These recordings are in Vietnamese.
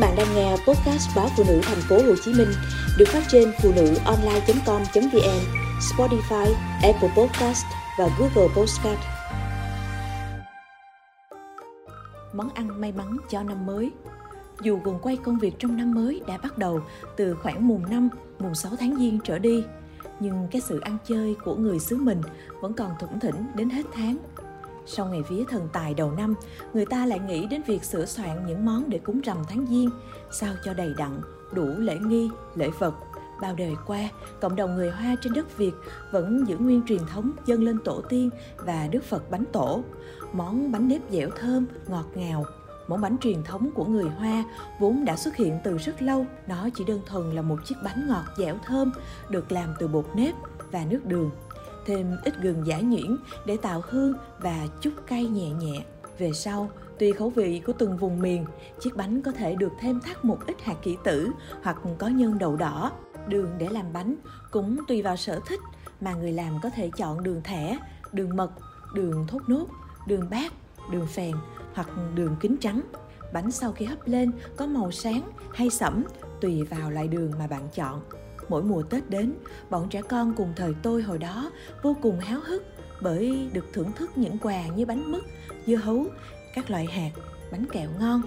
bạn đang nghe podcast báo phụ nữ thành phố Hồ Chí Minh được phát trên phụ nữ online.com.vn, Spotify, Apple Podcast và Google Podcast. Món ăn may mắn cho năm mới Dù guồng quay công việc trong năm mới đã bắt đầu từ khoảng mùng 5, mùng 6 tháng Giêng trở đi, nhưng cái sự ăn chơi của người xứ mình vẫn còn thủng thỉnh đến hết tháng sau ngày vía thần tài đầu năm, người ta lại nghĩ đến việc sửa soạn những món để cúng rằm tháng giêng, sao cho đầy đặn, đủ lễ nghi, lễ vật. Bao đời qua, cộng đồng người Hoa trên đất Việt vẫn giữ nguyên truyền thống dâng lên tổ tiên và Đức Phật bánh tổ. Món bánh nếp dẻo thơm, ngọt ngào, món bánh truyền thống của người Hoa vốn đã xuất hiện từ rất lâu. Nó chỉ đơn thuần là một chiếc bánh ngọt dẻo thơm được làm từ bột nếp và nước đường thêm ít gừng giả nhuyễn để tạo hương và chút cay nhẹ nhẹ. Về sau, tùy khẩu vị của từng vùng miền, chiếc bánh có thể được thêm thắt một ít hạt kỷ tử hoặc có nhân đậu đỏ. Đường để làm bánh cũng tùy vào sở thích mà người làm có thể chọn đường thẻ, đường mật, đường thốt nốt, đường bát, đường phèn hoặc đường kính trắng. Bánh sau khi hấp lên có màu sáng hay sẫm tùy vào loại đường mà bạn chọn mỗi mùa Tết đến, bọn trẻ con cùng thời tôi hồi đó vô cùng háo hức bởi được thưởng thức những quà như bánh mứt, dưa hấu, các loại hạt, bánh kẹo ngon.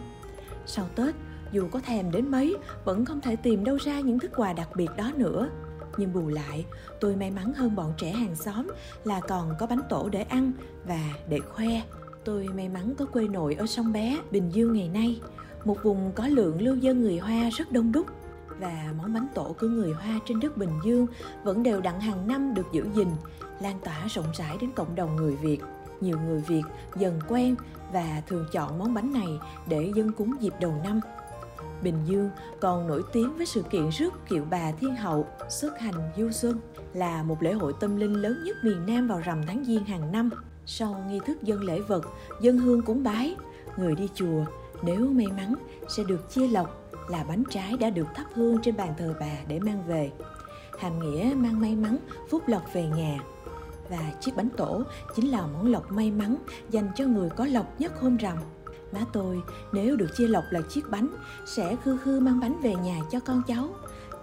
Sau Tết, dù có thèm đến mấy, vẫn không thể tìm đâu ra những thức quà đặc biệt đó nữa. Nhưng bù lại, tôi may mắn hơn bọn trẻ hàng xóm là còn có bánh tổ để ăn và để khoe. Tôi may mắn có quê nội ở sông Bé, Bình Dương ngày nay, một vùng có lượng lưu dân người Hoa rất đông đúc và món bánh tổ của người Hoa trên đất Bình Dương vẫn đều đặn hàng năm được giữ gìn, lan tỏa rộng rãi đến cộng đồng người Việt. Nhiều người Việt dần quen và thường chọn món bánh này để dân cúng dịp đầu năm. Bình Dương còn nổi tiếng với sự kiện rước kiệu bà Thiên Hậu xuất hành du xuân là một lễ hội tâm linh lớn nhất miền Nam vào rằm tháng Giêng hàng năm. Sau nghi thức dân lễ vật, dân hương cúng bái, người đi chùa nếu may mắn sẽ được chia lộc là bánh trái đã được thắp hương trên bàn thờ bà để mang về. Hàm nghĩa mang may mắn, phúc lộc về nhà. Và chiếc bánh tổ chính là món lộc may mắn dành cho người có lộc nhất hôm rằm. Má tôi nếu được chia lộc là chiếc bánh sẽ khư khư mang bánh về nhà cho con cháu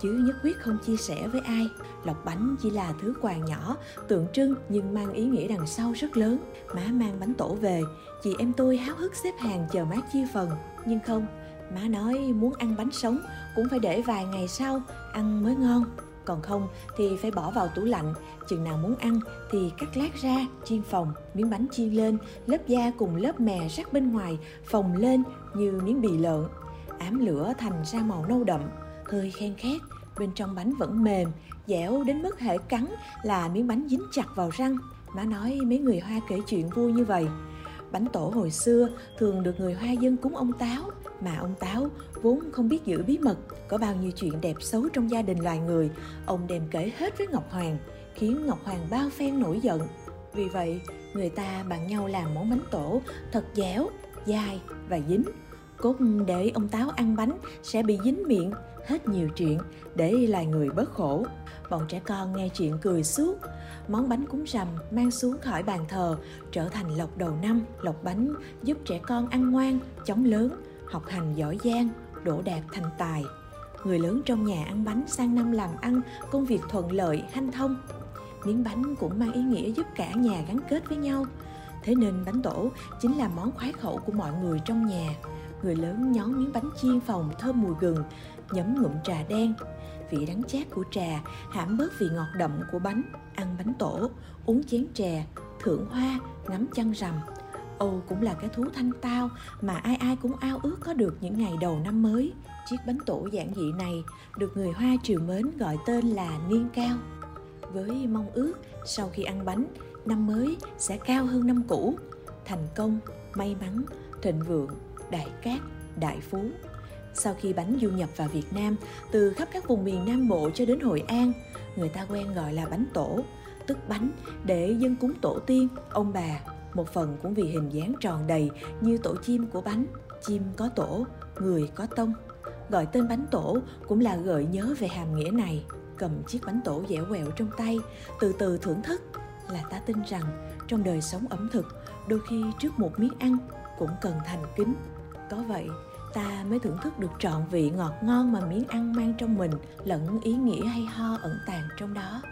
chứ nhất quyết không chia sẻ với ai. Lọc bánh chỉ là thứ quà nhỏ, tượng trưng nhưng mang ý nghĩa đằng sau rất lớn. Má mang bánh tổ về, chị em tôi háo hức xếp hàng chờ má chia phần. Nhưng không, Má nói muốn ăn bánh sống cũng phải để vài ngày sau ăn mới ngon. Còn không thì phải bỏ vào tủ lạnh, chừng nào muốn ăn thì cắt lát ra, chiên phồng, miếng bánh chiên lên, lớp da cùng lớp mè rắc bên ngoài phồng lên như miếng bì lợn. Ám lửa thành ra màu nâu đậm, hơi khen khét, bên trong bánh vẫn mềm, dẻo đến mức hệ cắn là miếng bánh dính chặt vào răng. Má nói mấy người Hoa kể chuyện vui như vậy. Bánh tổ hồi xưa thường được người Hoa dân cúng ông Táo, mà ông Táo vốn không biết giữ bí mật, có bao nhiêu chuyện đẹp xấu trong gia đình loài người, ông đem kể hết với Ngọc Hoàng, khiến Ngọc Hoàng bao phen nổi giận. Vì vậy, người ta bàn nhau làm món bánh tổ thật dẻo, dai và dính. Cốt để ông Táo ăn bánh sẽ bị dính miệng, hết nhiều chuyện để lại người bớt khổ. Bọn trẻ con nghe chuyện cười suốt, món bánh cúng rằm mang xuống khỏi bàn thờ trở thành lộc đầu năm lộc bánh giúp trẻ con ăn ngoan chóng lớn học hành giỏi giang đỗ đạt thành tài. Người lớn trong nhà ăn bánh sang năm làm ăn công việc thuận lợi hanh thông. Miếng bánh cũng mang ý nghĩa giúp cả nhà gắn kết với nhau. Thế nên bánh tổ chính là món khoái khẩu của mọi người trong nhà người lớn nhón miếng bánh chiên phồng thơm mùi gừng nhấm ngụm trà đen. Vị đắng chát của trà hãm bớt vị ngọt đậm của bánh. Ăn bánh tổ uống chén chè thưởng hoa ngắm trăng rằm. Âu cũng là cái thú thanh tao mà ai ai cũng ao ước có được những ngày đầu năm mới. Chiếc bánh tổ giản dị này được người Hoa triều mến gọi tên là niên cao. Với mong ước sau khi ăn bánh, năm mới sẽ cao hơn năm cũ, thành công, may mắn, thịnh vượng, đại cát, đại phú. Sau khi bánh du nhập vào Việt Nam, từ khắp các vùng miền Nam Bộ cho đến Hội An, người ta quen gọi là bánh tổ, tức bánh để dân cúng tổ tiên, ông bà, một phần cũng vì hình dáng tròn đầy như tổ chim của bánh chim có tổ người có tông. Gọi tên bánh tổ cũng là gợi nhớ về hàm nghĩa này. Cầm chiếc bánh tổ dẻo quẹo trong tay từ từ thưởng thức là ta tin rằng trong đời sống ẩm thực đôi khi trước một miếng ăn cũng cần thành kính có vậy, ta mới thưởng thức được trọn vị ngọt ngon mà miếng ăn mang trong mình lẫn ý nghĩa hay ho ẩn tàng trong đó.